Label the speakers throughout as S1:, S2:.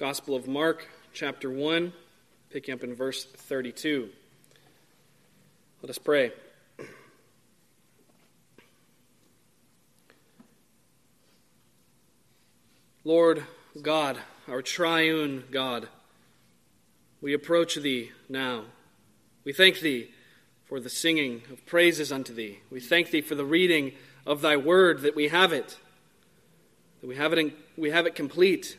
S1: Gospel of Mark, chapter 1, picking up in verse 32. Let us pray. Lord God, our triune God, we approach Thee now. We thank Thee for the singing of praises unto Thee. We thank Thee for the reading of Thy word, that we have it, that we have it, in, we have it complete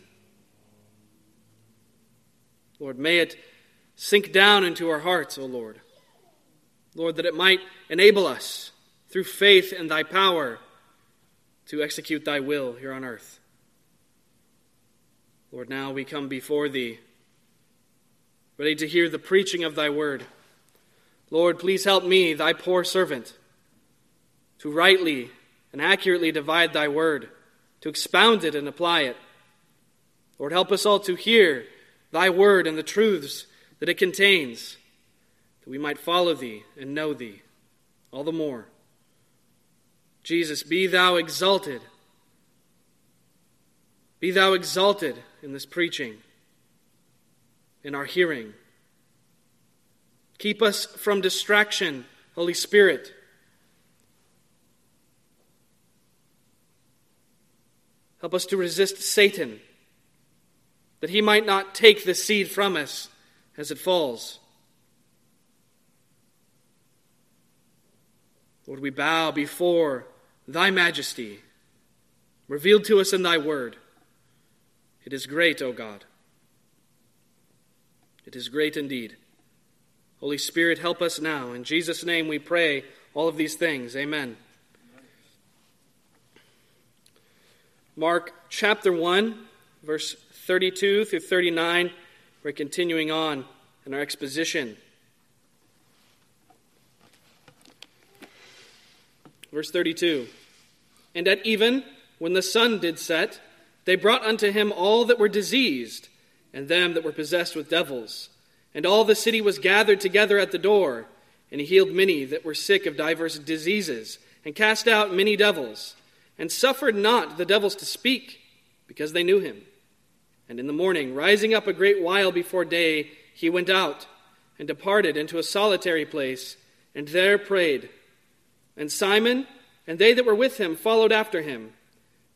S1: Lord, may it sink down into our hearts, O Lord. Lord, that it might enable us, through faith in thy power, to execute thy will here on earth. Lord, now we come before thee, ready to hear the preaching of thy word. Lord, please help me, thy poor servant, to rightly and accurately divide thy word, to expound it and apply it. Lord, help us all to hear thy word and the truths that it contains, that we might follow thee and know thee all the more. Jesus, be thou exalted. Be thou exalted in this preaching, in our hearing. Keep us from distraction, Holy Spirit. Help us to resist Satan that he might not take the seed from us as it falls. Lord, we bow before thy majesty, revealed to us in thy word. It is great, O God. It is great indeed. Holy Spirit, help us now. In Jesus' name we pray all of these things. Amen. Mark chapter 1, verse 32 through 39. We're continuing on in our exposition. Verse 32 And at even, when the sun did set, they brought unto him all that were diseased, and them that were possessed with devils. And all the city was gathered together at the door, and he healed many that were sick of divers diseases, and cast out many devils, and suffered not the devils to speak, because they knew him. And in the morning, rising up a great while before day, he went out and departed into a solitary place, and there prayed. And Simon and they that were with him followed after him.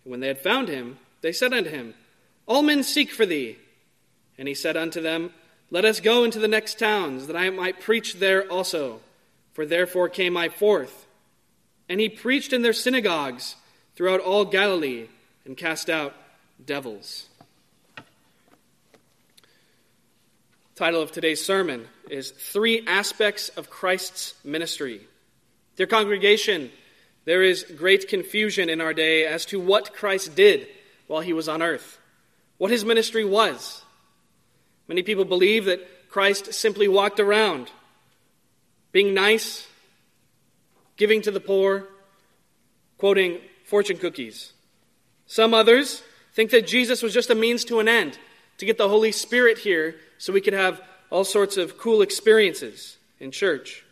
S1: And when they had found him, they said unto him, All men seek for thee. And he said unto them, Let us go into the next towns, that I might preach there also. For therefore came I forth. And he preached in their synagogues throughout all Galilee, and cast out devils. Title of today's sermon is Three Aspects of Christ's Ministry. Dear congregation, there is great confusion in our day as to what Christ did while he was on earth, what his ministry was. Many people believe that Christ simply walked around, being nice, giving to the poor, quoting fortune cookies. Some others think that Jesus was just a means to an end, to get the Holy Spirit here so we could have all sorts of cool experiences in church.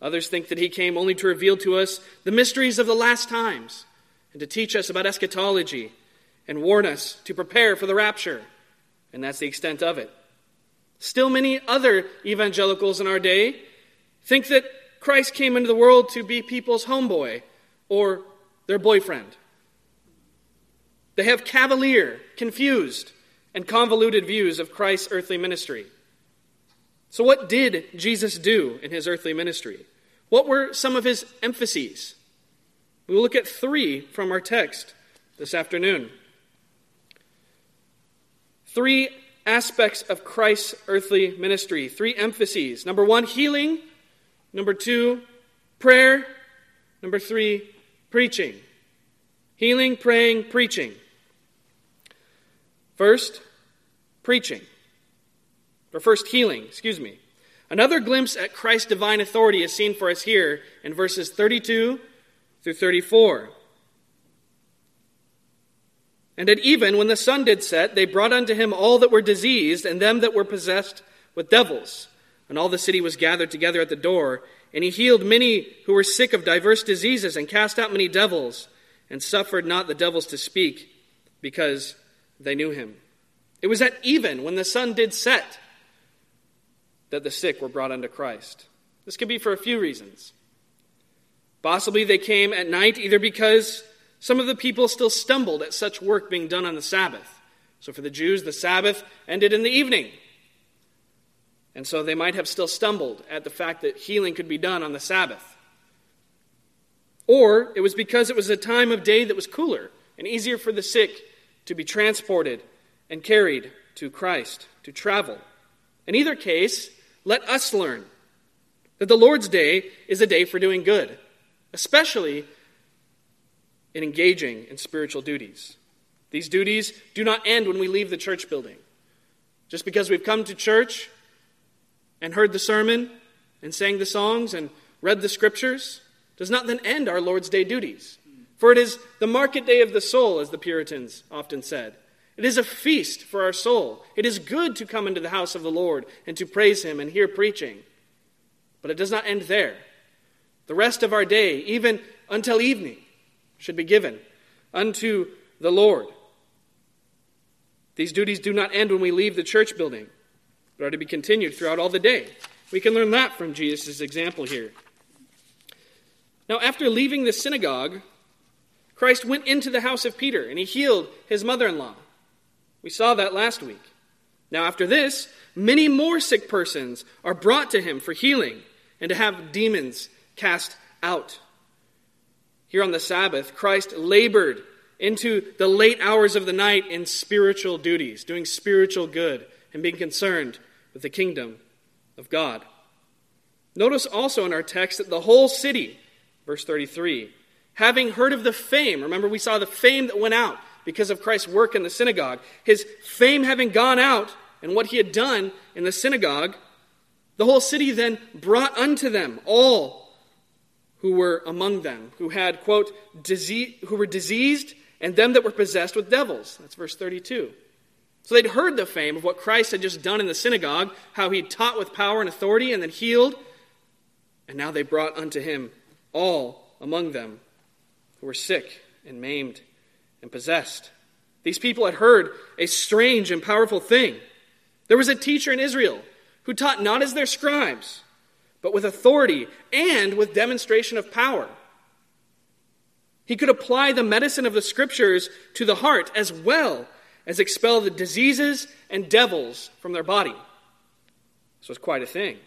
S1: Others think that he came only to reveal to us the mysteries of the last times and to teach us about eschatology and warn us to prepare for the rapture. And that's the extent of it. Still, many other evangelicals in our day think that Christ came into the world to be people's homeboy or their boyfriend. They have cavalier, confused, and convoluted views of Christ's earthly ministry. So, what did Jesus do in his earthly ministry? What were some of his emphases? We will look at three from our text this afternoon. Three aspects of Christ's earthly ministry, three emphases. Number one, healing. Number two, prayer. Number three, preaching. Healing, praying, preaching. First, preaching. Or first, healing, excuse me. Another glimpse at Christ's divine authority is seen for us here in verses 32 through 34. And at even, when the sun did set, they brought unto him all that were diseased, and them that were possessed with devils. And all the city was gathered together at the door. And he healed many who were sick of diverse diseases, and cast out many devils, and suffered not the devils to speak, because they knew him. It was at even, when the sun did set, that the sick were brought unto Christ. This could be for a few reasons. Possibly they came at night either because some of the people still stumbled at such work being done on the Sabbath. So for the Jews, the Sabbath ended in the evening. And so they might have still stumbled at the fact that healing could be done on the Sabbath. Or it was because it was a time of day that was cooler and easier for the sick to be transported and carried to Christ, to travel. In either case, let us learn that the Lord's day is a day for doing good, especially in engaging in spiritual duties. These duties do not end when we leave the church building. Just because we've come to church and heard the sermon and sang the songs and read the scriptures does not then end our Lord's Day duties. For it is the market day of the soul, as the Puritans often said. It is a feast for our soul. It is good to come into the house of the Lord and to praise Him and hear preaching. But it does not end there. The rest of our day, even until evening, should be given unto the Lord. These duties do not end when we leave the church building but are to be continued throughout all the day. We can learn that from Jesus' example here. Now, after leaving the synagogue, Christ went into the house of Peter and he healed his mother in law. We saw that last week. Now, after this, many more sick persons are brought to him for healing and to have demons cast out. Here on the Sabbath, Christ labored into the late hours of the night in spiritual duties, doing spiritual good and being concerned with the kingdom of God. Notice also in our text that the whole city, verse 33, having heard of the fame, remember we saw the fame that went out because of Christ's work in the synagogue, his fame having gone out and what he had done in the synagogue, the whole city then brought unto them all who were among them, who had, quote, disease, who were diseased, and them that were possessed with devils. That's verse 32. So they'd heard the fame of what Christ had just done in the synagogue, how he'd taught with power and authority and then healed. And now they brought unto him all among them who were sick and maimed and possessed. These people had heard a strange and powerful thing. There was a teacher in Israel who taught not as their scribes, but with authority and with demonstration of power. He could apply the medicine of the scriptures to the heart as well as expel the diseases and devils from their body. This was quite a thing.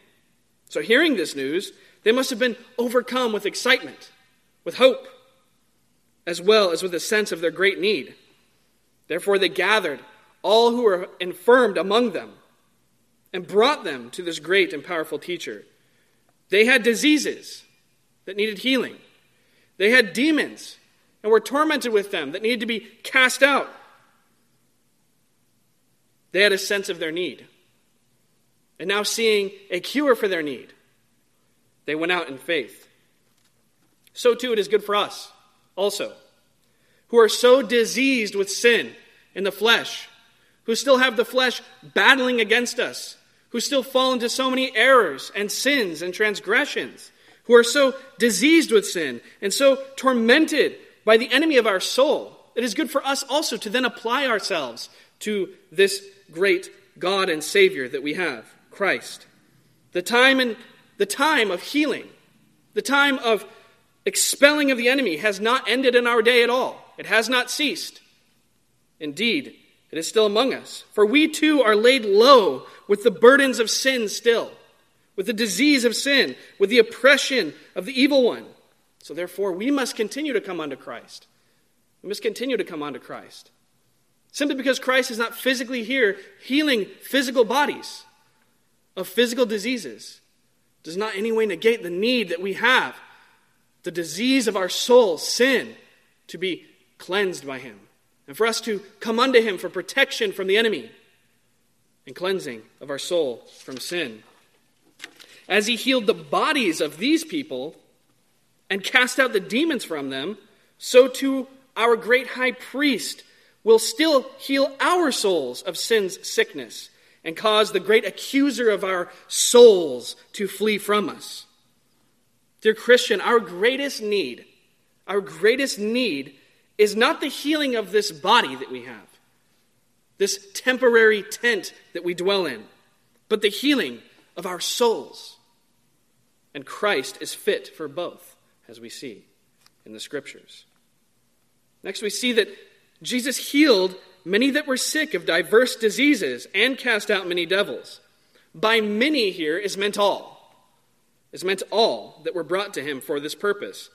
S1: So, hearing this news, they must have been overcome with excitement, with hope, as well as with a sense of their great need. Therefore, they gathered all who were infirmed among them and brought them to this great and powerful teacher. They had diseases that needed healing, they had demons and were tormented with them that needed to be cast out. They had a sense of their need. And now, seeing a cure for their need, they went out in faith. So, too, it is good for us also, who are so diseased with sin in the flesh, who still have the flesh battling against us, who still fall into so many errors and sins and transgressions, who are so diseased with sin and so tormented by the enemy of our soul. It is good for us also to then apply ourselves to this great God and Savior that we have, Christ. The time and the time of healing, the time of expelling of the enemy has not ended in our day at all. It has not ceased. Indeed, it is still among us. For we too are laid low with the burdens of sin still, with the disease of sin, with the oppression of the evil one. So therefore, we must continue to come unto Christ. We must continue to come unto Christ. Simply because Christ is not physically here healing physical bodies of physical diseases does not in any way negate the need that we have, the disease of our soul, sin, to be cleansed by Him, and for us to come unto Him for protection from the enemy and cleansing of our soul from sin. As He healed the bodies of these people and cast out the demons from them, so too our great high priest will still heal our souls of sin's sickness and cause the great accuser of our souls to flee from us. Dear Christian, our greatest need, our greatest need is not the healing of this body that we have. this temporary tent that we dwell in, but the healing of our souls. And Christ is fit for both, as we see in the scriptures. Next, we see that Jesus healed many that were sick of diverse diseases and cast out many devils. By many here is meant all. Is meant all that were brought to him for this purpose.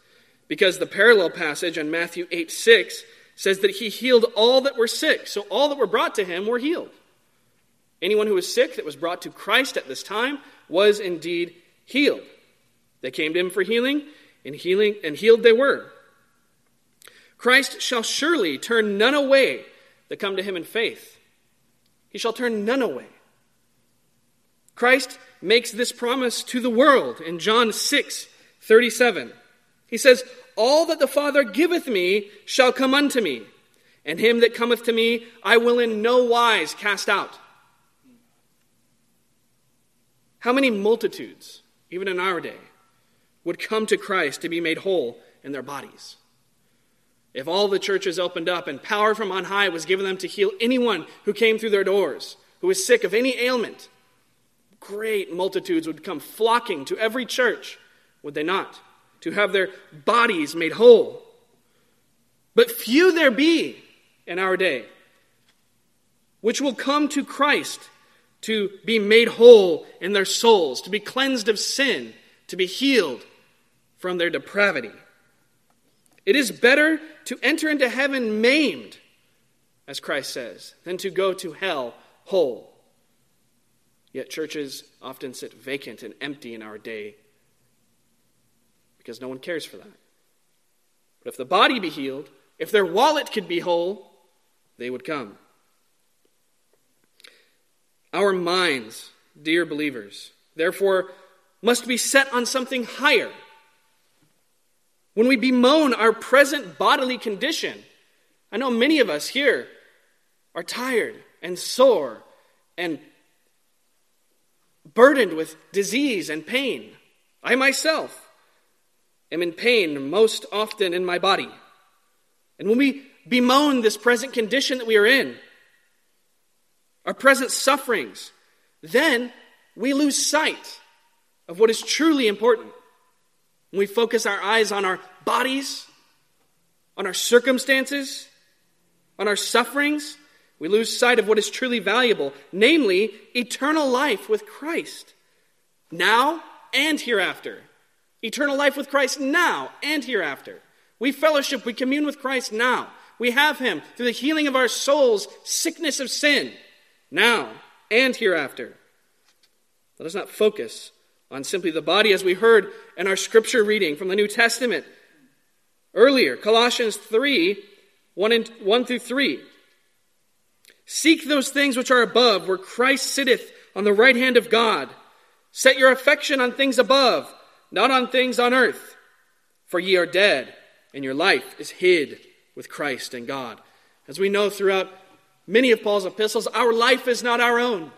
S1: Because the parallel passage in Matthew 8 6 says that he healed all that were sick. So all that were brought to him were healed. Anyone who was sick that was brought to Christ at this time was indeed healed. They came to him for healing, and healing and healed they were. Christ shall surely turn none away that come to him in faith. He shall turn none away. Christ makes this promise to the world in John 6 37. He says, All that the Father giveth me shall come unto me, and him that cometh to me I will in no wise cast out. How many multitudes, even in our day, would come to Christ to be made whole in their bodies? If all the churches opened up and power from on high was given them to heal anyone who came through their doors, who was sick of any ailment, great multitudes would come flocking to every church, would they not? To have their bodies made whole. But few there be in our day which will come to Christ to be made whole in their souls, to be cleansed of sin, to be healed from their depravity. It is better to enter into heaven maimed, as Christ says, than to go to hell whole. Yet churches often sit vacant and empty in our day because no one cares for that. But if the body be healed, if their wallet could be whole, they would come. Our minds, dear believers, therefore, must be set on something higher when we bemoan our present bodily condition, I know many of us here are tired and sore and burdened with disease and pain. I myself am in pain most often in my body. And when we bemoan this present condition that we are in, our present sufferings, then we lose sight of what is truly important. When we focus our eyes on our bodies, on our circumstances, on our sufferings, we lose sight of what is truly valuable, namely eternal life with Christ, now and hereafter. Eternal life with Christ now and hereafter. We fellowship, we commune with Christ now. We have Him through the healing of our souls, sickness of sin, now and hereafter. Let us not focus on simply the body, as we heard in our scripture reading from the New Testament earlier, Colossians 3 1, and, 1 through 3. Seek those things which are above, where Christ sitteth on the right hand of God. Set your affection on things above, not on things on earth. For ye are dead, and your life is hid with Christ in God. As we know throughout many of Paul's epistles, our life is not our own,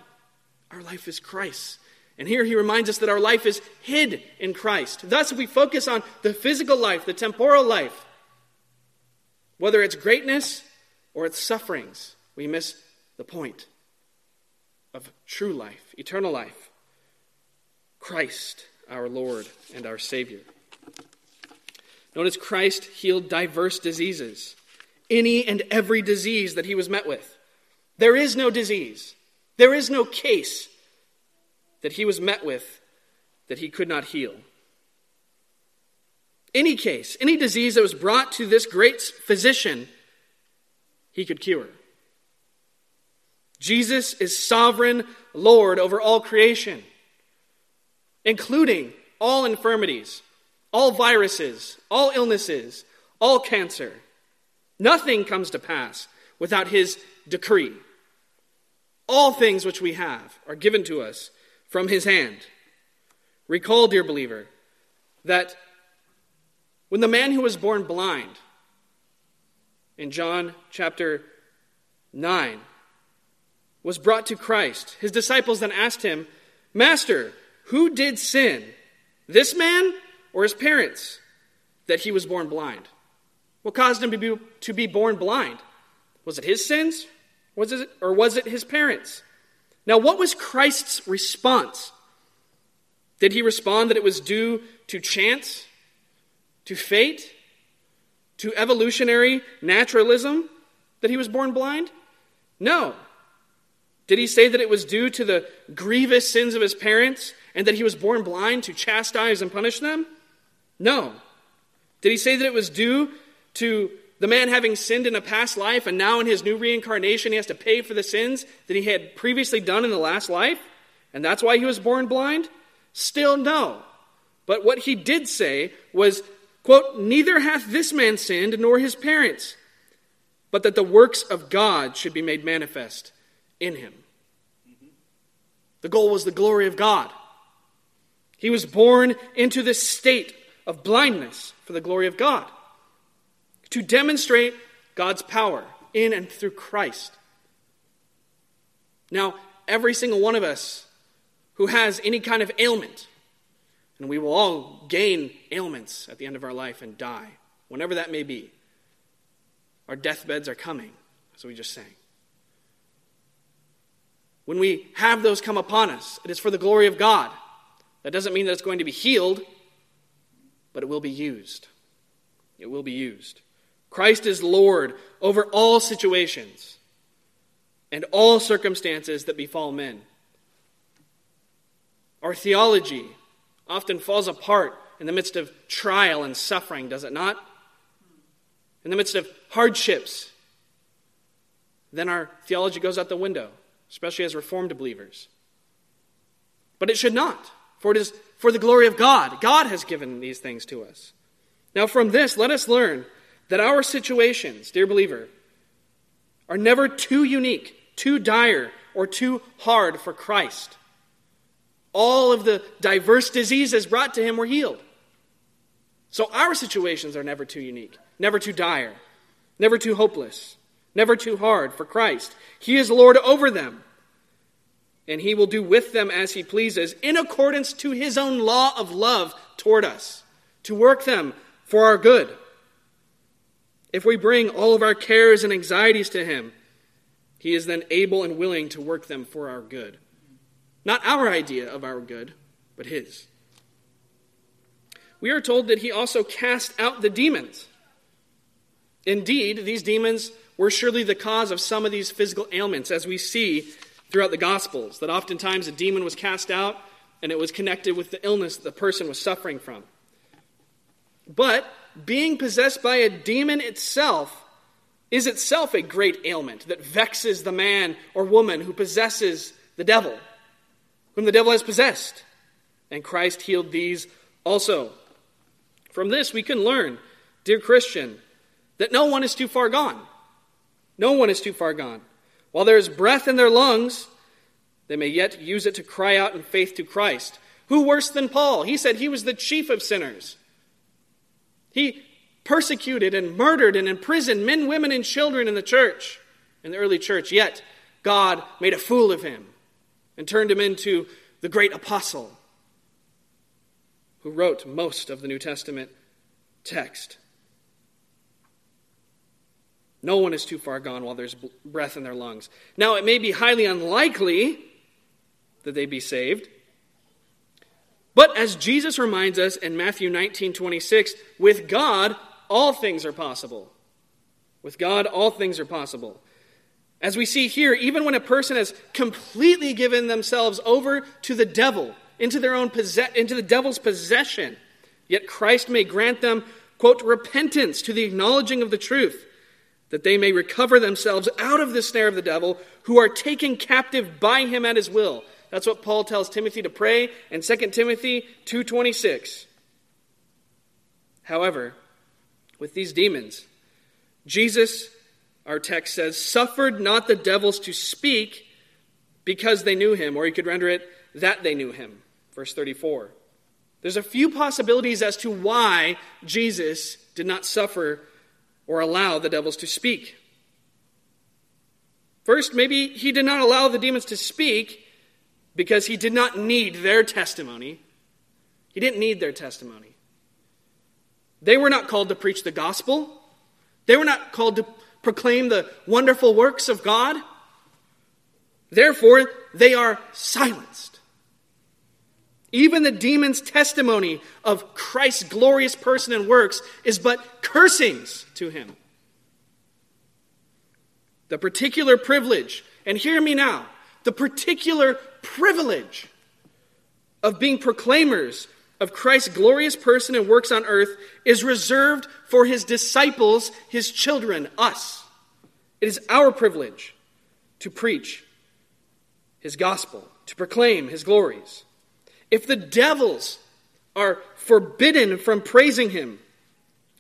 S1: our life is Christ. And here he reminds us that our life is hid in Christ. Thus, if we focus on the physical life, the temporal life, whether it's greatness or it's sufferings, we miss the point of true life, eternal life. Christ, our Lord and our Savior. Notice Christ healed diverse diseases, any and every disease that he was met with. There is no disease, there is no case that he was met with that he could not heal. Any case, any disease that was brought to this great physician, he could cure. Jesus is sovereign Lord over all creation, including all infirmities, all viruses, all illnesses, all cancer. Nothing comes to pass without his decree. All things which we have are given to us from his hand. Recall, dear believer, that when the man who was born blind in John chapter 9 was brought to Christ, his disciples then asked him, Master, who did sin, this man or his parents, that he was born blind? What caused him to be, to be born blind? Was it his sins Was it, or was it his parents? Now, what was Christ's response? Did he respond that it was due to chance, to fate, to evolutionary naturalism that he was born blind? No. Did he say that it was due to the grievous sins of his parents and that he was born blind to chastise and punish them? No. Did he say that it was due to the man having sinned in a past life and now in his new reincarnation he has to pay for the sins that he had previously done in the last life? And that's why he was born blind? Still no. But what he did say was, quote, Neither hath this man sinned nor his parents, but that the works of God should be made manifest in him. The goal was the glory of God. He was born into this state of blindness for the glory of God to demonstrate God's power in and through Christ. Now, every single one of us who has any kind of ailment, and we will all gain ailments at the end of our life and die, whenever that may be. Our deathbeds are coming, as we just sang. When we have those come upon us, it is for the glory of God. That doesn't mean that it's going to be healed, but it will be used. It will be used. Christ is Lord over all situations and all circumstances that befall men. Our theology often falls apart in the midst of trial and suffering, does it not? In the midst of hardships, then our theology goes out the window, especially as Reformed believers. But it should not, for it is for the glory of God. God has given these things to us. Now, from this, let us learn that our situations, dear believer, are never too unique, too dire, or too hard for Christ. All of the diverse diseases brought to him were healed. So our situations are never too unique, never too dire, never too hopeless, never too hard for Christ. He is Lord over them, and he will do with them as he pleases in accordance to his own law of love toward us, to work them for our good. If we bring all of our cares and anxieties to him, he is then able and willing to work them for our good. Not our idea of our good, but his. We are told that he also cast out the demons. Indeed, these demons were surely the cause of some of these physical ailments, as we see throughout the Gospels, that oftentimes a demon was cast out and it was connected with the illness that the person was suffering from. But being possessed by a demon itself is itself a great ailment that vexes the man or woman who possesses the devil whom the devil has possessed. And Christ healed these also. From this, we can learn, dear Christian, that no one is too far gone. No one is too far gone. While there is breath in their lungs, they may yet use it to cry out in faith to Christ. Who worse than Paul? He said he was the chief of sinners. He persecuted and murdered and imprisoned men, women, and children in the church, in the early church. Yet God made a fool of him and turned him into the great apostle who wrote most of the New Testament text. No one is too far gone while there's breath in their lungs. Now, it may be highly unlikely that they be saved. But as Jesus reminds us in Matthew 19 26, with God, all things are possible. With God, all things are possible. As we see here, even when a person has completely given themselves over to the devil, into their own into the devil's possession, yet Christ may grant them, quote, repentance to the acknowledging of the truth, that they may recover themselves out of the snare of the devil, who are taken captive by him at his will. That's what Paul tells Timothy to pray in 2 Timothy 2:26. However, with these demons, Jesus our text says, suffered not the devils to speak because they knew him, or you could render it that they knew him. Verse 34. There's a few possibilities as to why Jesus did not suffer or allow the devils to speak. First, maybe he did not allow the demons to speak because he did not need their testimony. He didn't need their testimony. They were not called to preach the gospel. They were not called to proclaim the wonderful works of God. Therefore, they are silenced. Even the demon's testimony of Christ's glorious person and works is but cursings to him. The particular privilege, and hear me now, the particular privilege of being proclaimers of Christ's glorious person and works on earth is reserved for his disciples, his children, us. It is our privilege to preach his gospel, to proclaim his glories. If the devils are forbidden from praising him,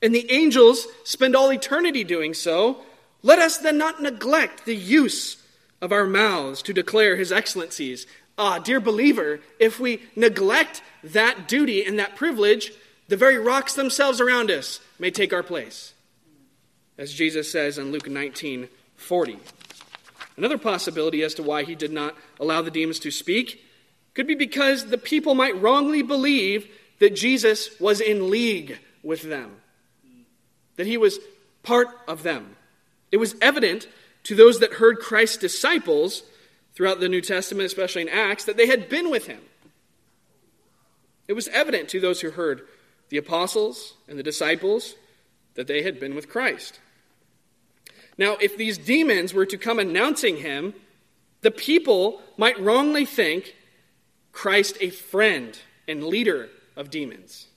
S1: and the angels spend all eternity doing so, let us then not neglect the use of our mouths to declare his excellencies. Ah, dear believer, if we neglect that duty and that privilege, the very rocks themselves around us may take our place. As Jesus says in Luke 19 40. Another possibility as to why he did not allow the demons to speak could be because the people might wrongly believe that Jesus was in league with them, that he was part of them. It was evident to those that heard Christ's disciples throughout the New Testament, especially in Acts, that they had been with him. It was evident to those who heard the apostles and the disciples that they had been with Christ. Now, if these demons were to come announcing him, the people might wrongly think Christ a friend and leader of demons,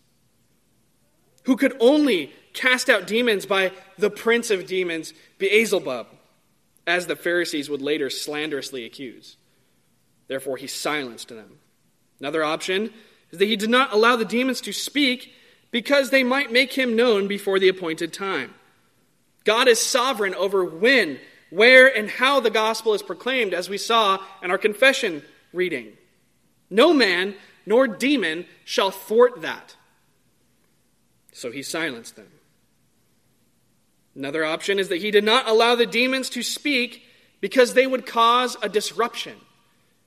S1: who could only cast out demons by the prince of demons, Beelzebub, as the Pharisees would later slanderously accuse. Therefore, he silenced them. Another option is that he did not allow the demons to speak because they might make him known before the appointed time. God is sovereign over when, where, and how the gospel is proclaimed, as we saw in our confession reading. No man nor demon shall thwart that. So he silenced them. Another option is that he did not allow the demons to speak because they would cause a disruption,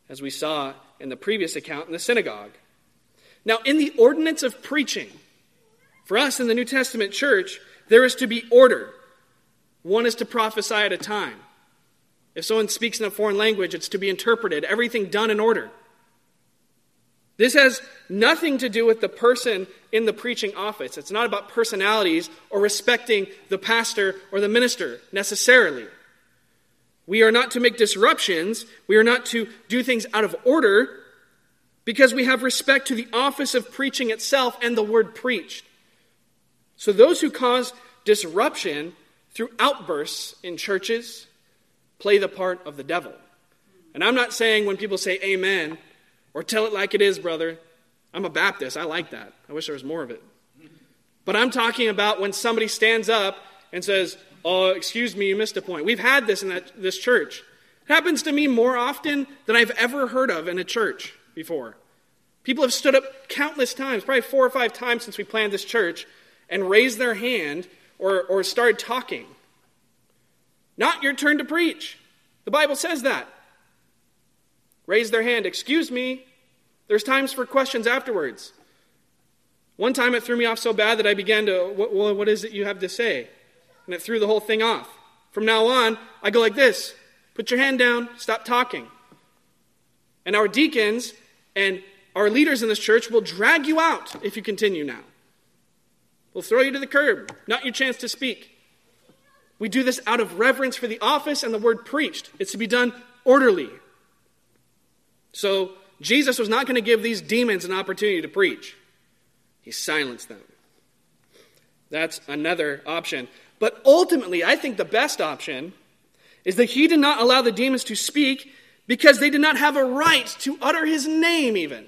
S1: as we saw in the previous account in the synagogue. Now, in the ordinance of preaching, for us in the New Testament church, there is to be order. One is to prophesy at a time. If someone speaks in a foreign language, it's to be interpreted, everything done in order. This has nothing to do with the person in the preaching office. It's not about personalities or respecting the pastor or the minister necessarily. We are not to make disruptions. We are not to do things out of order because we have respect to the office of preaching itself and the word preached. So those who cause disruption through outbursts in churches play the part of the devil. And I'm not saying when people say amen or tell it like it is, brother. I'm a Baptist. I like that. I wish there was more of it. But I'm talking about when somebody stands up and says, Oh, excuse me, you missed a point. We've had this in that, this church. It happens to me more often than I've ever heard of in a church before. People have stood up countless times, probably four or five times since we planned this church, and raised their hand or, or started talking. Not your turn to preach. The Bible says that. Raise their hand, excuse me. There's times for questions afterwards. One time it threw me off so bad that I began to, Well, what is it you have to say? And it threw the whole thing off. From now on, I go like this put your hand down, stop talking. And our deacons and our leaders in this church will drag you out if you continue now. We'll throw you to the curb, not your chance to speak. We do this out of reverence for the office and the word preached. It's to be done orderly. So Jesus was not going to give these demons an opportunity to preach, he silenced them. That's another option. But ultimately, I think the best option is that he did not allow the demons to speak because they did not have a right to utter his name, even.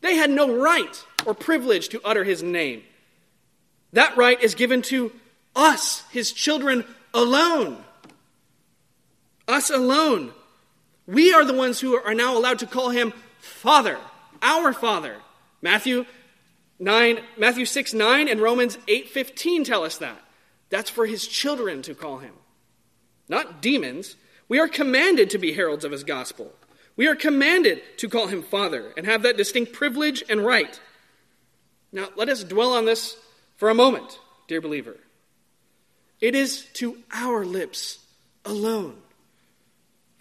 S1: They had no right or privilege to utter his name. That right is given to us, his children, alone. Us alone. We are the ones who are now allowed to call him Father, our Father. Matthew 9, Matthew 6 9 and Romans 8 15 tell us that. That's for his children to call him, not demons. We are commanded to be heralds of his gospel. We are commanded to call him Father and have that distinct privilege and right. Now, let us dwell on this for a moment, dear believer. It is to our lips alone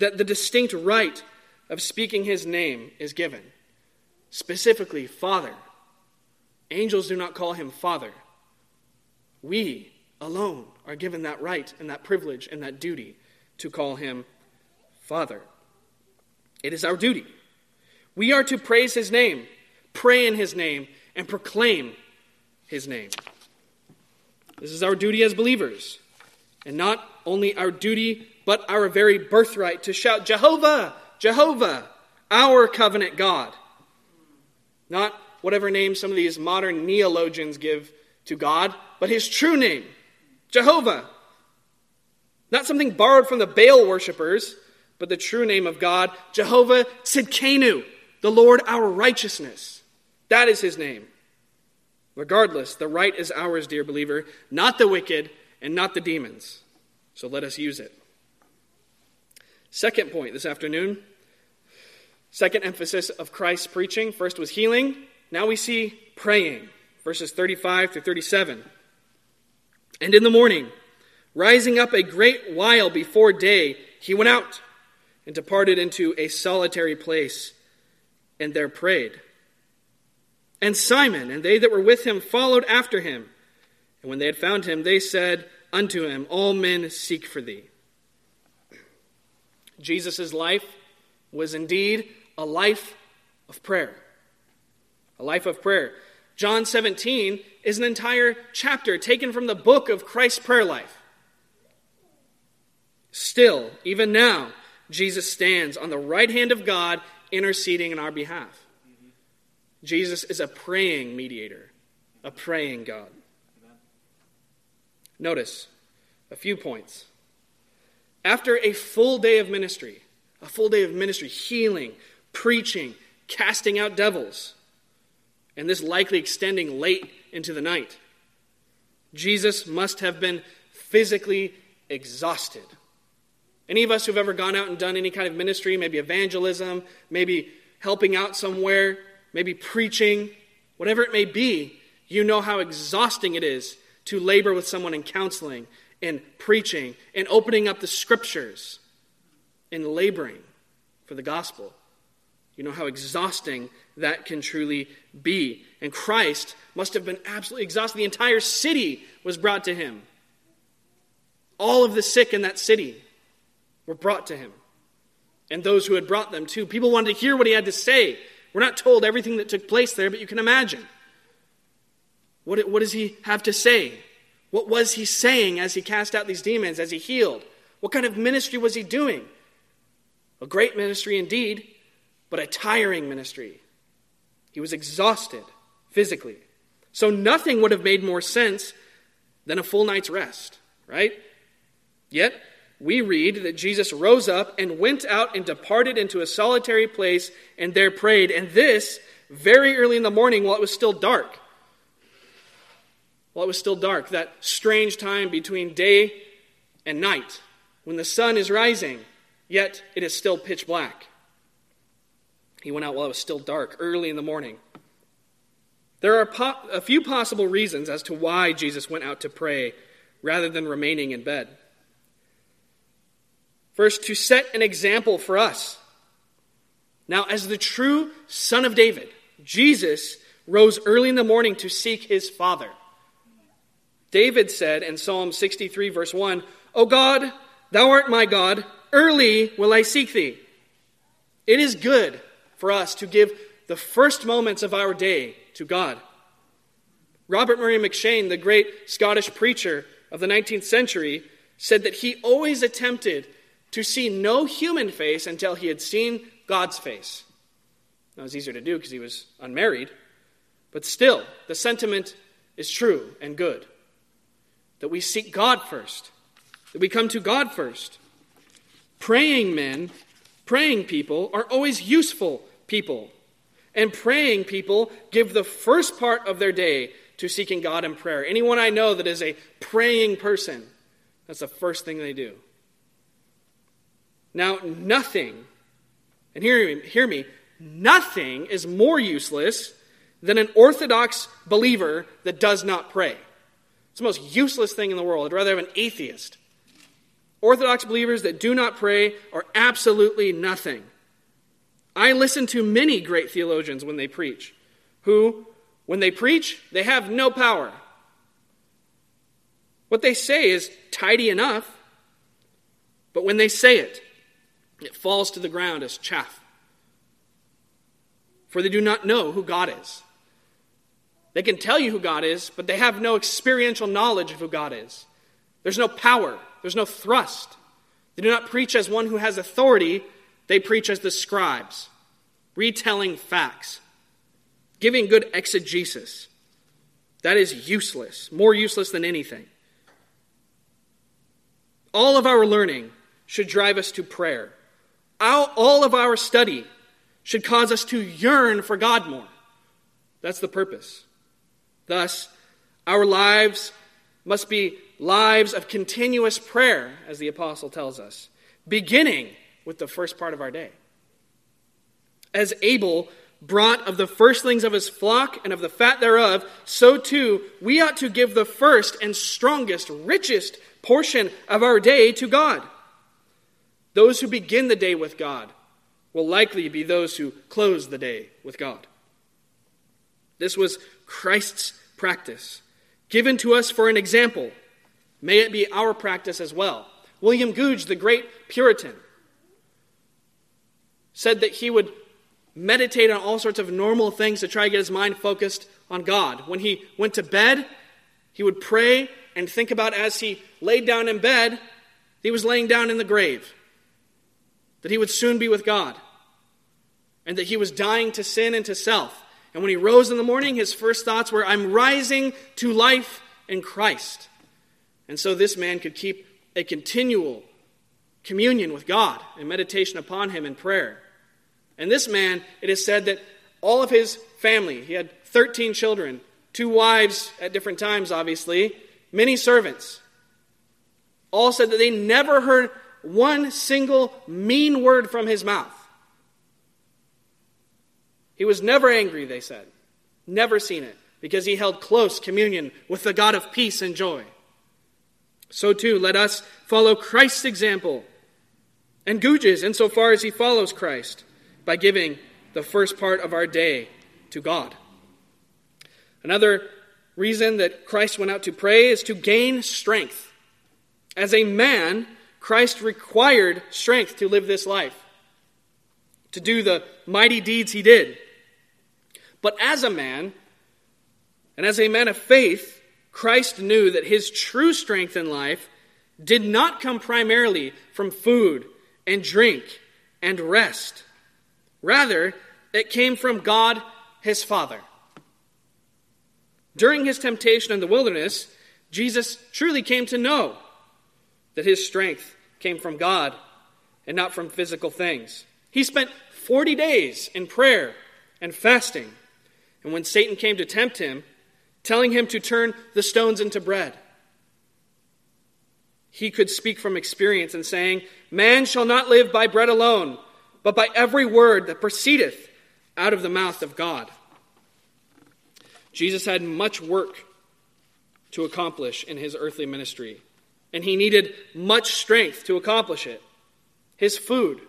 S1: that the distinct right of speaking his name is given. Specifically, Father. Angels do not call him Father. We alone are given that right and that privilege and that duty to call him Father. It is our duty. We are to praise his name, pray in his name, and proclaim his name. This is our duty as believers. And not only our duty, but our very birthright to shout, Jehovah, Jehovah, our covenant God. Not whatever name some of these modern neologians give to God, but his true name, Jehovah. Not something borrowed from the Baal worshippers, but the true name of God, Jehovah Tzidkenu, the Lord our righteousness. That is his name. Regardless, the right is ours, dear believer, not the wicked and not the demons. So let us use it. Second point this afternoon. Second emphasis of Christ's preaching. First was healing. Now we see praying. Verses 35 through 37. And in the morning, rising up a great while before day, he went out and departed into a solitary place and there prayed. And Simon and they that were with him followed after him. And when they had found him, they said unto him, All men seek for thee. Jesus' life was indeed a life of prayer. A life of prayer. John 17 is an entire chapter taken from the book of Christ's prayer life. Still, even now, Jesus stands on the right hand of God interceding in our behalf. Jesus is a praying mediator, a praying God. Notice a few points. After a full day of ministry, a full day of ministry, healing, preaching, casting out devils, and this likely extending late into the night, Jesus must have been physically exhausted. Any of us who've ever gone out and done any kind of ministry, maybe evangelism, maybe helping out somewhere, maybe preaching, whatever it may be, you know how exhausting it is to labor with someone in counseling and preaching and opening up the scriptures and laboring for the gospel. You know how exhausting that can truly be. And Christ must have been absolutely exhausted. The entire city was brought to him. All of the sick in that city were brought to him. And those who had brought them too. People wanted to hear what he had to say. We're not told everything that took place there, but you can imagine. What, what does he have to say? What was he saying as he cast out these demons, as he healed? What kind of ministry was he doing? A great ministry indeed, but a tiring ministry. He was exhausted physically. So nothing would have made more sense than a full night's rest, right? Yet, we read that Jesus rose up and went out and departed into a solitary place and there prayed. And this very early in the morning while it was still dark. While it was still dark, that strange time between day and night when the sun is rising, yet it is still pitch black. He went out while it was still dark, early in the morning. There are po- a few possible reasons as to why Jesus went out to pray rather than remaining in bed. First, to set an example for us. Now, as the true son of David, Jesus rose early in the morning to seek his father. David said in Psalm 63, verse 1, O God, thou art my God, early will I seek thee. It is good for us to give the first moments of our day to God. Robert Murray M'Cheyne, the great Scottish preacher of the 19th century, said that he always attempted to see no human face until he had seen God's face. That was easier to do because he was unmarried, but still, the sentiment is true and good. That we seek God first, that we come to God first. Praying men, praying people are always useful people. And praying people give the first part of their day to seeking God in prayer. Anyone I know that is a praying person, that's the first thing they do. Now, nothing, and hear, me, hear me, nothing is more useless than an orthodox believer that does not pray. It's the most useless thing in the world. I'd rather have an atheist Orthodox believers that do not pray are absolutely nothing. I listen to many great theologians when they preach, who, when they preach, they have no power. What they say is tidy enough, but when they say it, it falls to the ground as chaff. For they do not know who God is. They can tell you who God is, but they have no experiential knowledge of who God is. There's no power, there's no thrust. They do not preach as one who has authority, they preach as the scribes, retelling facts, giving good exegesis. That is useless, more useless than anything. All of our learning should drive us to prayer. All of our study should cause us to yearn for God more. That's the purpose. Thus, our lives must be lives of continuous prayer, as the apostle tells us, beginning with the first part of our day. As Abel brought of the firstlings of his flock and of the fat thereof, so too we ought to give the first and strongest, richest portion of our day to God. Those who begin the day with God will likely be those who close the day with God. This was Christ's practice, given to us for an example May it be our practice as well. William Gouge, the great Puritan, said that he would meditate on all sorts of normal things to try to get his mind focused on God. When he went to bed, he would pray and think about as he laid down in bed, he was laying down in the grave, that he would soon be with God, and that he was dying to sin and to self. And when he rose in the morning, his first thoughts were, I'm rising to life in Christ. And so this man could keep a continual communion with God and meditation upon Him in prayer. And this man, it is said that all of his family, he had 13 children, two wives at different times, obviously, many servants, all said that they never heard one single mean word from his mouth. He was never angry, they said. Never seen it, because he held close communion with the God of peace and joy. So too, let us follow Christ's example and Gouge's insofar as he follows Christ by giving the first part of our day to God. Another reason that Christ went out to pray is to gain strength. As a man, Christ required strength to live this life, to do the mighty deeds he did. But as a man, and as a man of faith, Christ knew that his true strength in life did not come primarily from food and drink and rest. Rather, it came from God, his Father. During his temptation in the wilderness, Jesus truly came to know that his strength came from God and not from physical things. He spent 40 days in prayer and fasting. And when Satan came to tempt him, telling him to turn the stones into bread. He could speak from experience and saying, Man shall not live by bread alone, but by every word that proceedeth out of the mouth of God. Jesus had much work to accomplish in his earthly ministry, and he needed much strength to accomplish it. His food,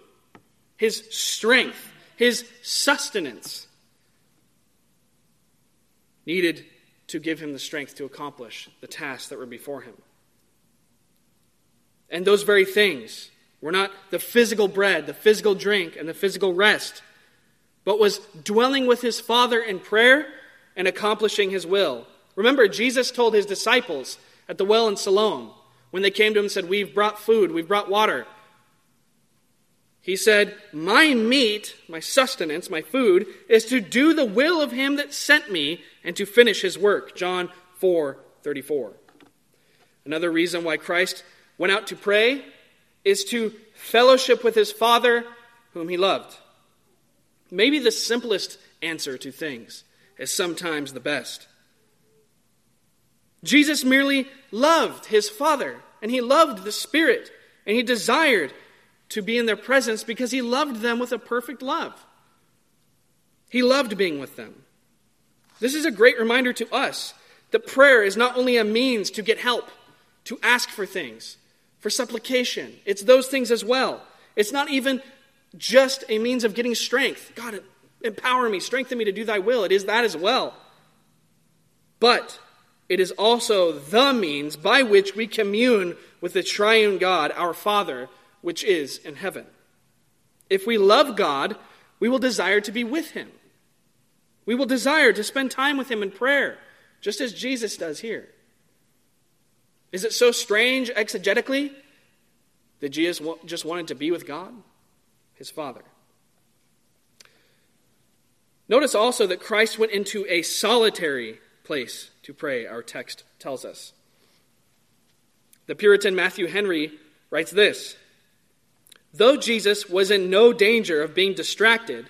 S1: his strength, his sustenance needed to give him the strength to accomplish the tasks that were before him. And those very things were not the physical bread, the physical drink, and the physical rest, but was dwelling with his Father in prayer and accomplishing his will. Remember, Jesus told his disciples at the well in Siloam when they came to him and said, We've brought food, we've brought water. He said, My meat, my sustenance, my food, is to do the will of him that sent me and to finish his work. John 4 34. Another reason why Christ went out to pray is to fellowship with his Father, whom he loved. Maybe the simplest answer to things is sometimes the best. Jesus merely loved his Father, and he loved the Spirit, and he desired to be in their presence because he loved them with a perfect love. He loved being with them. This is a great reminder to us that prayer is not only a means to get help, to ask for things, for supplication. It's those things as well. It's not even just a means of getting strength. God, empower me, strengthen me to do thy will. It is that as well. But it is also the means by which we commune with the triune God, our Father, which is in heaven. If we love God, we will desire to be with him. We will desire to spend time with him in prayer, just as Jesus does here. Is it so strange exegetically that Jesus just wanted to be with God, his Father? Notice also that Christ went into a solitary place to pray, our text tells us. The Puritan Matthew Henry writes this Though Jesus was in no danger of being distracted,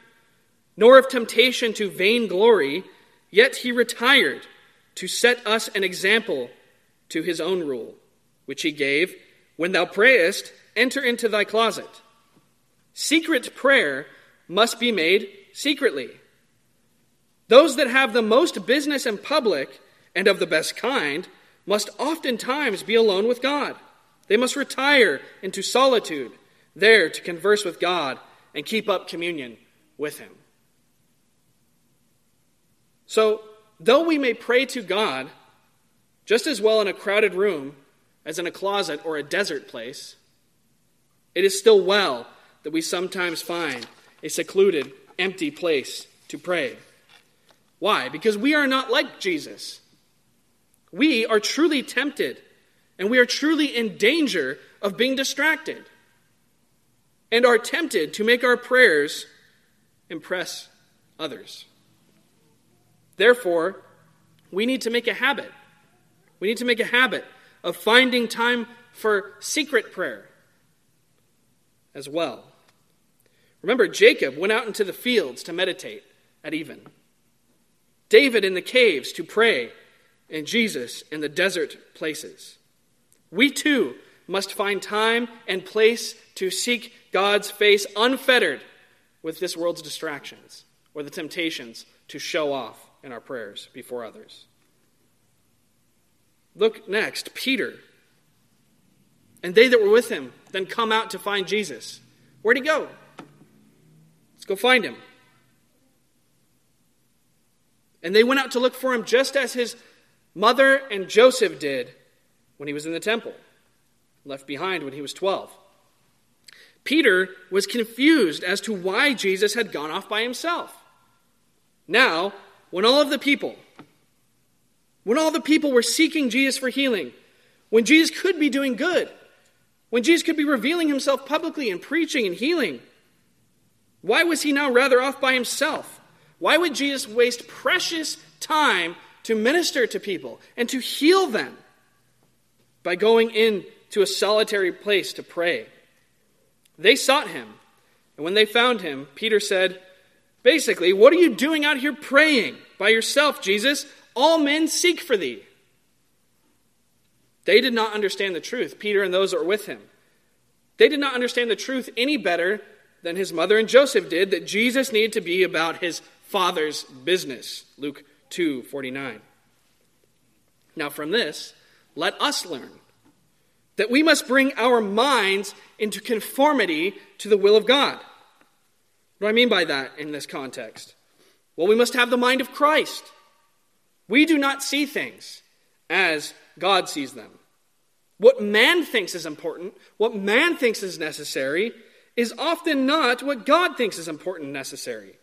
S1: nor of temptation to vainglory, yet he retired to set us an example to his own rule, which he gave When thou prayest, enter into thy closet. Secret prayer must be made secretly. Those that have the most business in public and of the best kind must oftentimes be alone with God. They must retire into solitude, there to converse with God and keep up communion with Him. So, though we may pray to God just as well in a crowded room as in a closet or a desert place, it is still well that we sometimes find a secluded, empty place to pray. Why? Because we are not like Jesus. We are truly tempted, and we are truly in danger of being distracted, and are tempted to make our prayers impress others. Therefore, we need to make a habit. We need to make a habit of finding time for secret prayer as well. Remember, Jacob went out into the fields to meditate at even. David in the caves to pray, and Jesus in the desert places. We too must find time and place to seek God's face unfettered with this world's distractions or the temptations to show off in our prayers before others. Look next, Peter. And they that were with him then come out to find Jesus. Where'd he go? Let's go find him. And they went out to look for him just as his mother and Joseph did when he was in the temple, left behind when he was 12. Peter was confused as to why Jesus had gone off by himself. Now, when all of the people, when all the people were seeking Jesus for healing, when Jesus could be doing good, when Jesus could be revealing himself publicly and preaching and healing, why was he now rather off by himself? Why would Jesus waste precious time to minister to people and to heal them by going into a solitary place to pray? They sought him, and when they found him, Peter said, Basically, what are you doing out here praying by yourself, Jesus? All men seek for thee. They did not understand the truth, Peter and those that were with him. They did not understand the truth any better than his mother and Joseph did that Jesus needed to be about his Father's business. Luke 2 49. Now, from this, let us learn that we must bring our minds into conformity to the will of God. What do I mean by that in this context? Well, we must have the mind of Christ. We do not see things as God sees them. What man thinks is important, what man thinks is necessary, is often not what God thinks is important and necessary.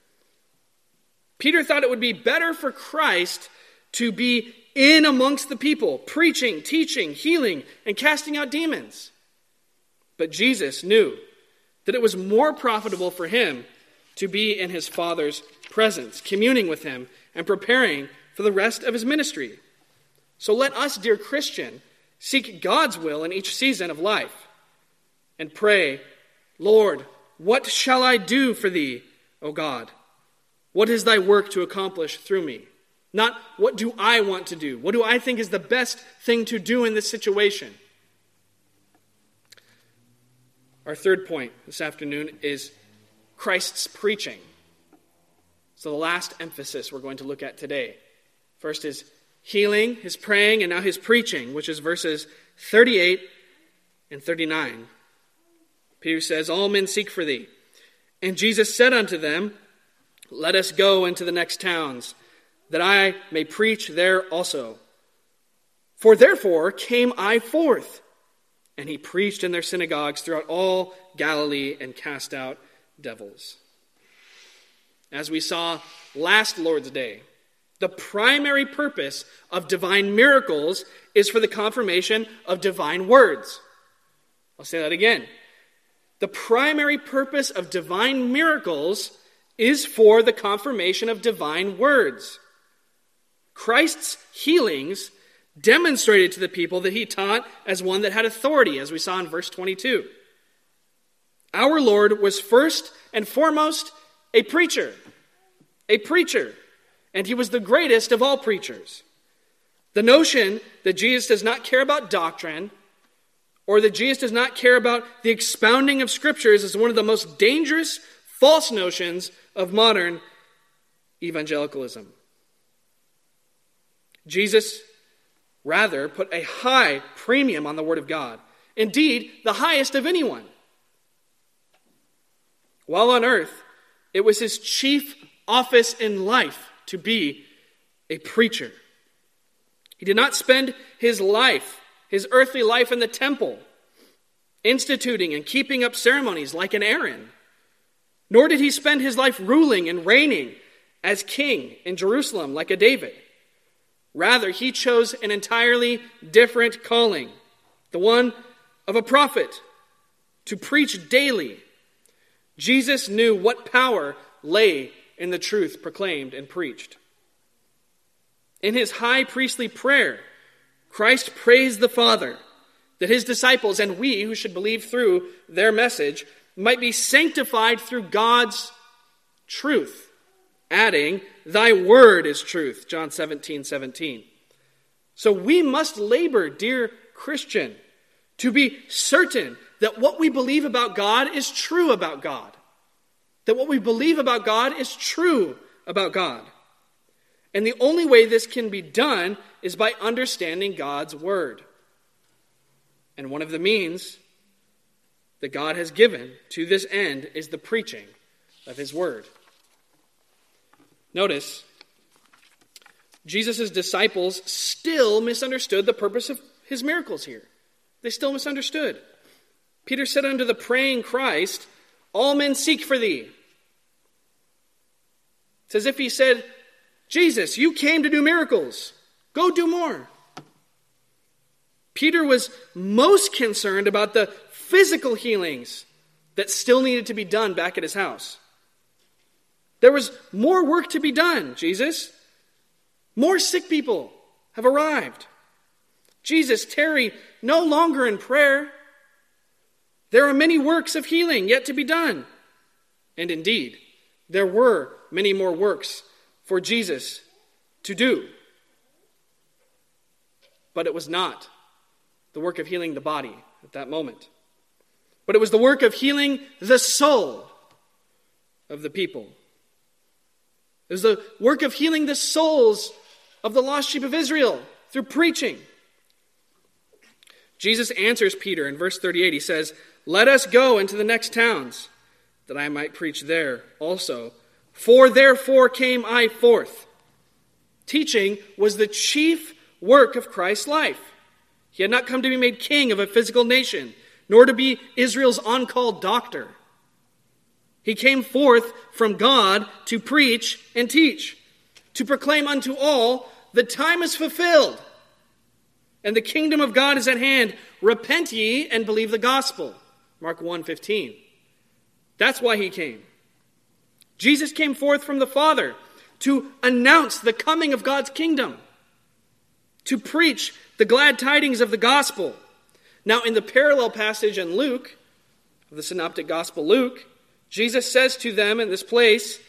S1: Peter thought it would be better for Christ to be in amongst the people, preaching, teaching, healing, and casting out demons. But Jesus knew that it was more profitable for him to be in his Father's presence, communing with him, and preparing for the rest of his ministry. So let us, dear Christian, seek God's will in each season of life and pray, Lord, what shall I do for thee, O God? What is thy work to accomplish through me? Not what do I want to do? What do I think is the best thing to do in this situation? Our third point this afternoon is Christ's preaching. So, the last emphasis we're going to look at today. First is healing, his praying, and now his preaching, which is verses 38 and 39. Peter says, All men seek for thee. And Jesus said unto them, Let us go into the next towns, that I may preach there also. For therefore came I forth. And he preached in their synagogues throughout all Galilee and cast out devils. As we saw last Lord's Day, the primary purpose of divine miracles is for the confirmation of divine words. I'll say that again. The primary purpose of divine miracles is for the confirmation of divine words. Christ's healings demonstrated to the people that he taught as one that had authority, as we saw in verse 22. Our Lord was first and foremost a preacher. A preacher and he was the greatest of all preachers. The notion that Jesus does not care about doctrine or that Jesus does not care about the expounding of scriptures is one of the most dangerous false notions of modern evangelicalism. Jesus rather put a high premium on the Word of God, indeed, the highest of anyone. While on earth, it was his chief office in life to be a preacher. He did not spend his life, his earthly life, in the temple, instituting and keeping up ceremonies like an Aaron. Nor did he spend his life ruling and reigning as king in Jerusalem like a David. Rather, he chose an entirely different calling, the one of a prophet, to preach daily. Jesus knew what power lay in the truth proclaimed and preached. In his high priestly prayer, Christ praised the Father that his disciples and we who should believe through their message might be sanctified through God's truth, adding, Thy word is truth, John 17, 17. So we must labor, dear Christian, to be certain that what we believe about God is true about God that what we believe about God is true about God. And the only way this can be done is by understanding God's Word. And one of the means that God has given to this end is the preaching of His Word. Notice, Jesus' disciples still misunderstood the purpose of His miracles here. They still misunderstood. Peter said unto the praying Christ, All men seek for thee. It's as if he said, Jesus, you came to do miracles. Go do more. Peter was most concerned about the physical healings that still needed to be done back at his house. There was more work to be done, Jesus. More sick people have arrived. Jesus, tarry no longer in prayer. There are many works of healing yet to be done. And indeed, there were many more works for Jesus to do. But it was not the work of healing the body at that moment. But it was the work of healing the soul of the people. It was the work of healing the souls of the lost sheep of Israel through preaching. Jesus answers Peter in verse 38. He says, Let us go into the next towns that I might preach there also. For therefore came I forth. Teaching was the chief work of Christ's life. He had not come to be made king of a physical nation, nor to be Israel's on call doctor. He came forth from God to preach and teach, to proclaim unto all, the time is fulfilled, and the kingdom of God is at hand. Repent ye and believe the gospel. Mark 1:15. That's why he came. Jesus came forth from the Father to announce the coming of God's kingdom, to preach the glad tidings of the gospel. Now, in the parallel passage in Luke, the Synoptic Gospel Luke, Jesus says to them in this place,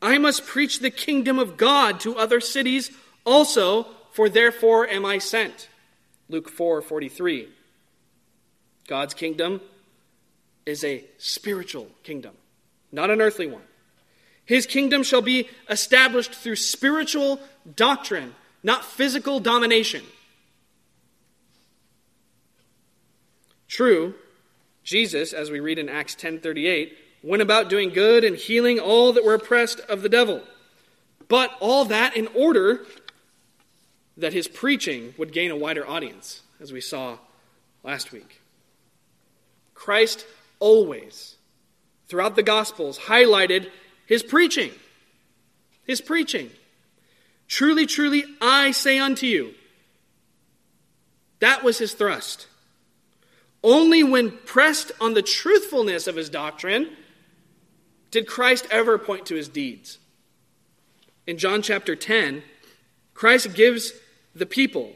S1: I must preach the kingdom of God to other cities also, for therefore am I sent. Luke 4 43. God's kingdom is a spiritual kingdom, not an earthly one. His kingdom shall be established through spiritual doctrine, not physical domination. True, Jesus, as we read in Acts 10:38, went about doing good and healing all that were oppressed of the devil. But all that in order that his preaching would gain a wider audience, as we saw last week. Christ always, throughout the Gospels, highlighted his preaching. His preaching. Truly, truly, I say unto you. That was his thrust. Only when pressed on the truthfulness of his doctrine did Christ ever point to his deeds. In John chapter 10, Christ gives the people,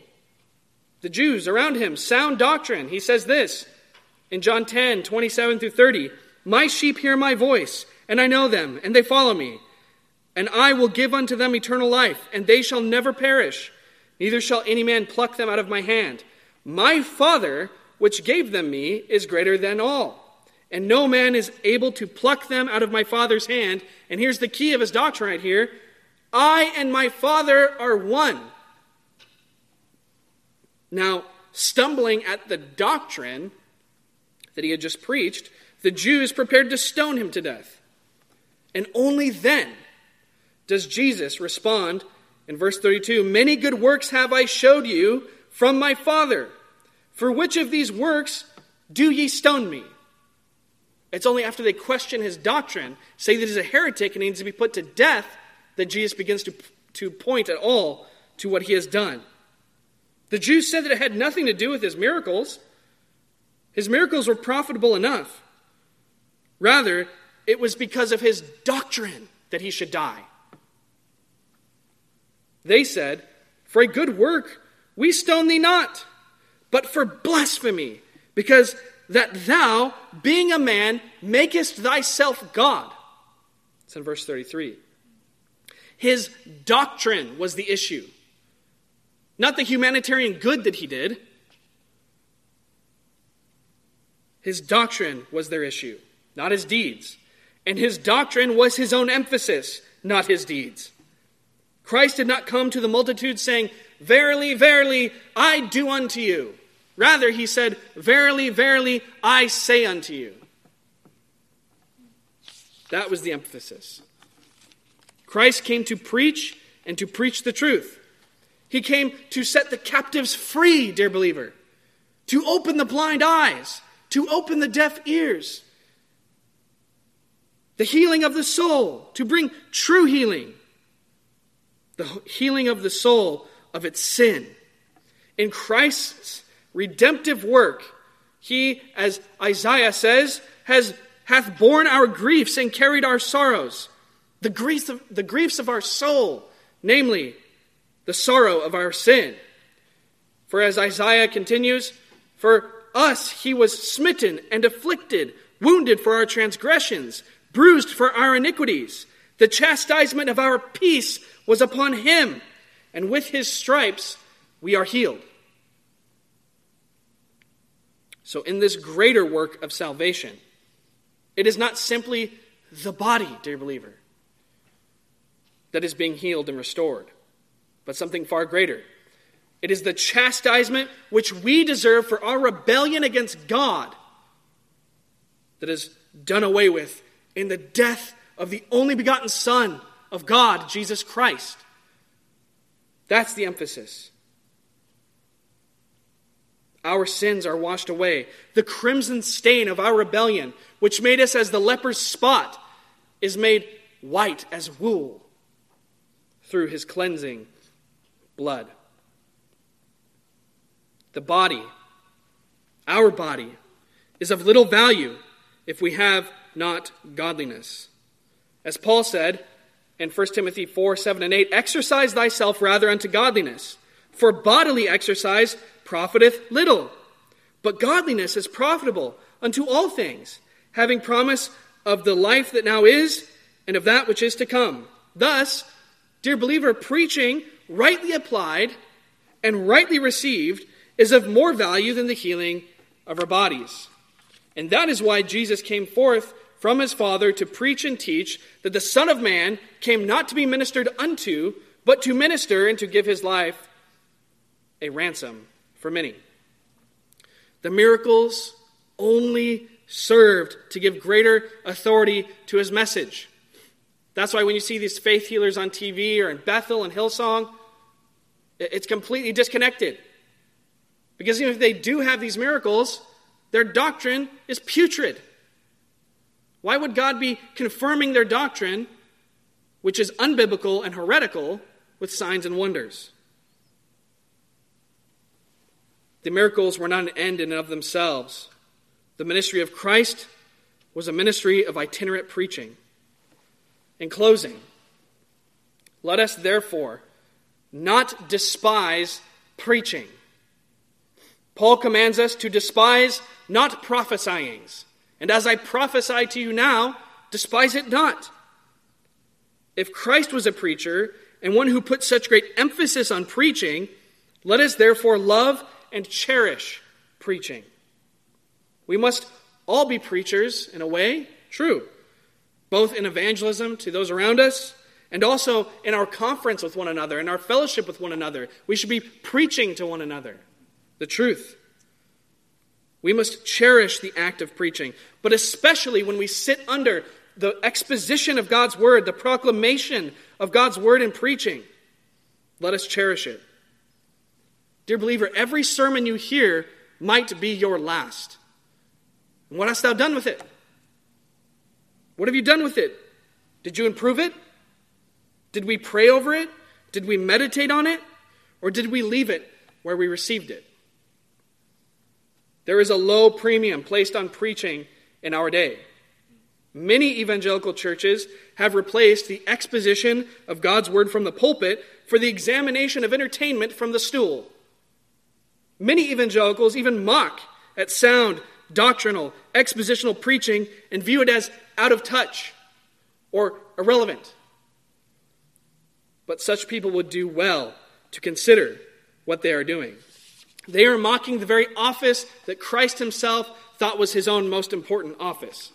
S1: the Jews around him, sound doctrine. He says this in John 10 27 through 30 My sheep hear my voice, and I know them, and they follow me. And I will give unto them eternal life, and they shall never perish, neither shall any man pluck them out of my hand. My Father, which gave them me, is greater than all. And no man is able to pluck them out of my Father's hand. And here's the key of his doctrine right here I and my Father are one. Now, stumbling at the doctrine that he had just preached, the Jews prepared to stone him to death. And only then does Jesus respond in verse 32 Many good works have I showed you from my Father. For which of these works do ye stone me? It's only after they question his doctrine, say that he's a heretic and he needs to be put to death, that Jesus begins to, to point at all to what he has done. The Jews said that it had nothing to do with his miracles. His miracles were profitable enough. Rather, it was because of his doctrine that he should die. They said, For a good work we stone thee not, but for blasphemy, because that thou, being a man, makest thyself God. It's in verse 33. His doctrine was the issue, not the humanitarian good that he did. His doctrine was their issue, not his deeds. And his doctrine was his own emphasis, not his deeds. Christ did not come to the multitude saying, Verily, verily, I do unto you. Rather, he said, Verily, verily, I say unto you. That was the emphasis. Christ came to preach and to preach the truth. He came to set the captives free, dear believer, to open the blind eyes, to open the deaf ears, the healing of the soul, to bring true healing, the healing of the soul of its sin. In Christ's redemptive work, he, as Isaiah says, has hath borne our griefs and carried our sorrows, the griefs of, the griefs of our soul, namely the sorrow of our sin. For as Isaiah continues, for us he was smitten and afflicted, wounded for our transgressions, bruised for our iniquities. The chastisement of our peace was upon him, and with his stripes we are healed. So, in this greater work of salvation, it is not simply the body, dear believer, that is being healed and restored, but something far greater. It is the chastisement which we deserve for our rebellion against God that is done away with in the death of the only begotten Son of God, Jesus Christ. That's the emphasis. Our sins are washed away. The crimson stain of our rebellion, which made us as the leper's spot, is made white as wool through his cleansing blood. The body, our body, is of little value if we have not godliness. As Paul said in 1 Timothy 4 7 and 8, exercise thyself rather unto godliness, for bodily exercise profiteth little, but godliness is profitable unto all things, having promise of the life that now is and of that which is to come. Thus, dear believer, preaching rightly applied and rightly received is of more value than the healing of our bodies. And that is why Jesus came forth from his Father to preach and teach that the Son of Man came not to be ministered unto, but to minister and to give his life a ransom for many. The miracles only served to give greater authority to his message. That's why when you see these faith healers on TV or in Bethel and Hillsong, it's completely disconnected. Because even if they do have these miracles, their doctrine is putrid. Why would God be confirming their doctrine, which is unbiblical and heretical, with signs and wonders? The miracles were not an end in and of themselves. The ministry of Christ was a ministry of itinerant preaching. In closing, let us therefore not despise preaching. Paul commands us to despise not prophesyings. And as I prophesy to you now, despise it not. If Christ was a preacher and one who put such great emphasis on preaching, let us therefore love and cherish preaching. We must all be preachers in a way, true both in evangelism to those around us and also in our conference with one another, in our fellowship with one another. We should be preaching to one another the truth. We must cherish the act of preaching, but especially when we sit under the exposition of God's word, the proclamation of God's word in preaching. Let us cherish it. Dear believer, every sermon you hear might be your last. And what hast thou done with it? What have you done with it? Did you improve it? Did we pray over it? Did we meditate on it? Or did we leave it where we received it? There is a low premium placed on preaching in our day. Many evangelical churches have replaced the exposition of God's word from the pulpit for the examination of entertainment from the stool. Many evangelicals even mock at sound, doctrinal, expositional preaching and view it as out of touch or irrelevant. But such people would do well to consider what they are doing. They are mocking the very office that Christ himself thought was his own most important office.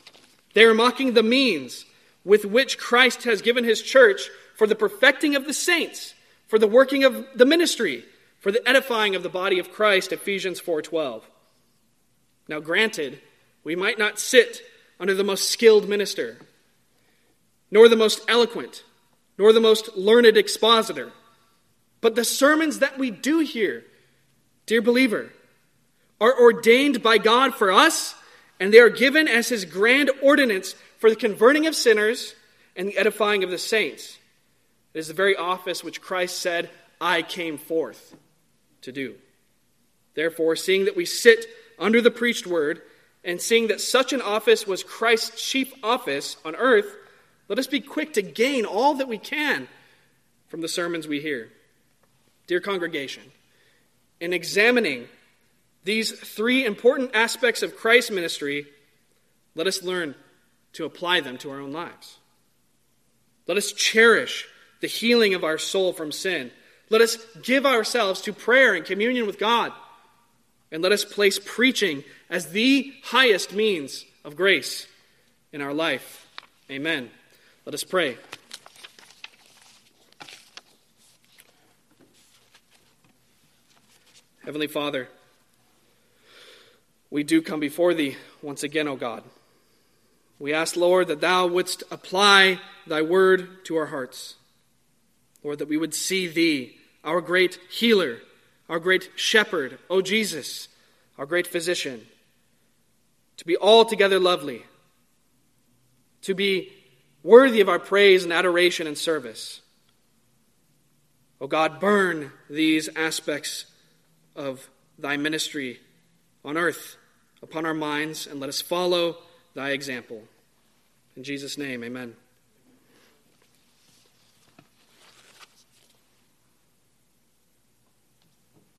S1: They are mocking the means with which Christ has given his church for the perfecting of the saints, for the working of the ministry, for the edifying of the body of Christ, Ephesians 4:12. Now granted, we might not sit under the most skilled minister, nor the most eloquent, nor the most learned expositor. But the sermons that we do hear, dear believer, are ordained by God for us, and they are given as His grand ordinance for the converting of sinners and the edifying of the saints. It is the very office which Christ said, I came forth to do. Therefore, seeing that we sit under the preached word, and seeing that such an office was Christ's chief office on earth, let us be quick to gain all that we can from the sermons we hear. Dear congregation, in examining these three important aspects of Christ's ministry, let us learn to apply them to our own lives. Let us cherish the healing of our soul from sin. Let us give ourselves to prayer and communion with God. And let us place preaching as the highest means of grace in our life. Amen. Let us pray. Heavenly Father, we do come before Thee once again, O God. We ask, Lord, that Thou wouldst apply Thy word to our hearts. Lord, that we would see Thee, our great healer, our great shepherd, O Jesus, our great physician to be altogether lovely, to be worthy of our praise and adoration and service. O God, burn these aspects of thy ministry on earth upon our minds, and let us follow thy example. In Jesus' name, amen.